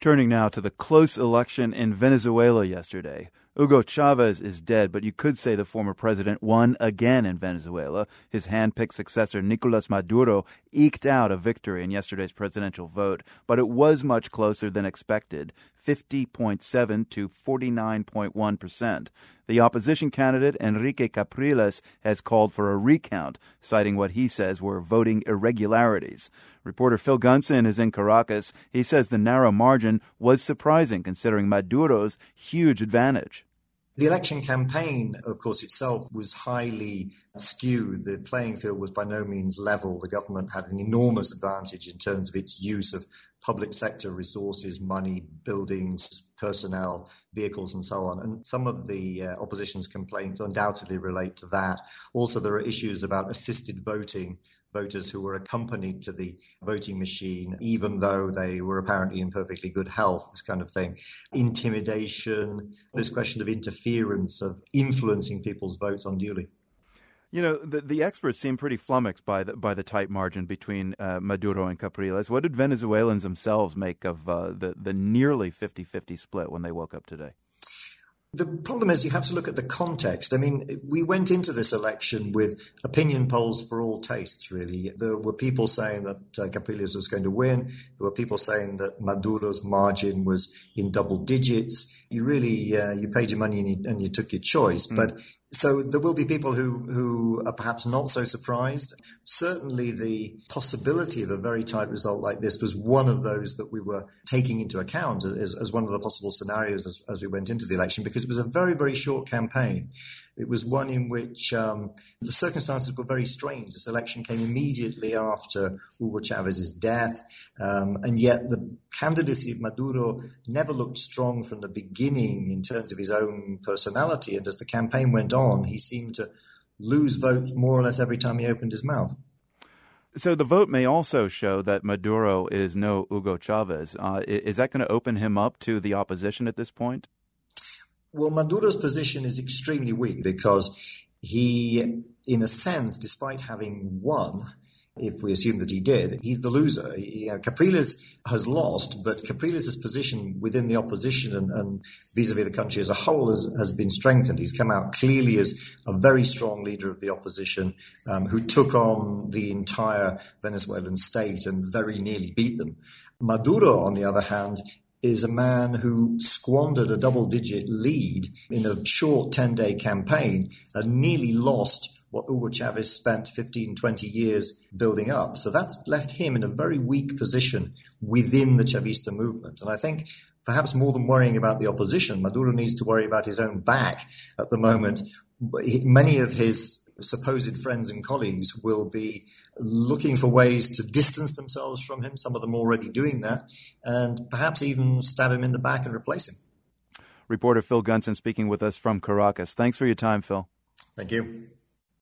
Turning now to the close election in Venezuela yesterday. Hugo Chavez is dead, but you could say the former president won again in Venezuela. His hand-picked successor, Nicolas Maduro, eked out a victory in yesterday's presidential vote, but it was much closer than expected, 50.7 to 49.1 percent. The opposition candidate, Enrique Capriles, has called for a recount, citing what he says were voting irregularities. Reporter Phil Gunson is in Caracas. He says the narrow margin was surprising considering Maduro's huge advantage. The election campaign, of course, itself was highly skewed. The playing field was by no means level. The government had an enormous advantage in terms of its use of public sector resources, money, buildings, personnel, vehicles, and so on. And some of the uh, opposition's complaints undoubtedly relate to that. Also, there are issues about assisted voting voters who were accompanied to the voting machine, even though they were apparently in perfectly good health, this kind of thing. Intimidation, this question of interference, of influencing people's votes unduly. You know, the, the experts seem pretty flummoxed by the, by the tight margin between uh, Maduro and Capriles. What did Venezuelans themselves make of uh, the, the nearly 50 50 split when they woke up today? The problem is you have to look at the context. I mean, we went into this election with opinion polls for all tastes, really. There were people saying that uh, Capriles was going to win. There were people saying that Maduro's margin was in double digits. You really, uh, you paid your money and you, and you took your choice. Mm. But so there will be people who, who are perhaps not so surprised. Certainly the possibility of a very tight result like this was one of those that we were taking into account as, as one of the possible scenarios as, as we went into the election because it was a very, very short campaign. It was one in which um, the circumstances were very strange. This election came immediately after Hugo Chavez's death, um, and yet the candidacy of Maduro never looked strong from the beginning in terms of his own personality. And as the campaign went on, he seemed to lose votes more or less every time he opened his mouth. So the vote may also show that Maduro is no Hugo Chavez. Uh, is that going to open him up to the opposition at this point? Well, Maduro's position is extremely weak because he, in a sense, despite having won, if we assume that he did, he's the loser. You know, Capriles has lost, but Capriles' position within the opposition and, and, vis-a-vis the country as a whole has, has, been strengthened. He's come out clearly as a very strong leader of the opposition um, who took on the entire Venezuelan state and very nearly beat them. Maduro, on the other hand, is a man who squandered a double digit lead in a short 10 day campaign and nearly lost what Hugo Chavez spent 15, 20 years building up. So that's left him in a very weak position within the Chavista movement. And I think perhaps more than worrying about the opposition, Maduro needs to worry about his own back at the moment. Many of his supposed friends and colleagues will be looking for ways to distance themselves from him, some of them already doing that, and perhaps even stab him in the back and replace him. Reporter Phil Gunson speaking with us from Caracas. Thanks for your time, Phil. Thank you.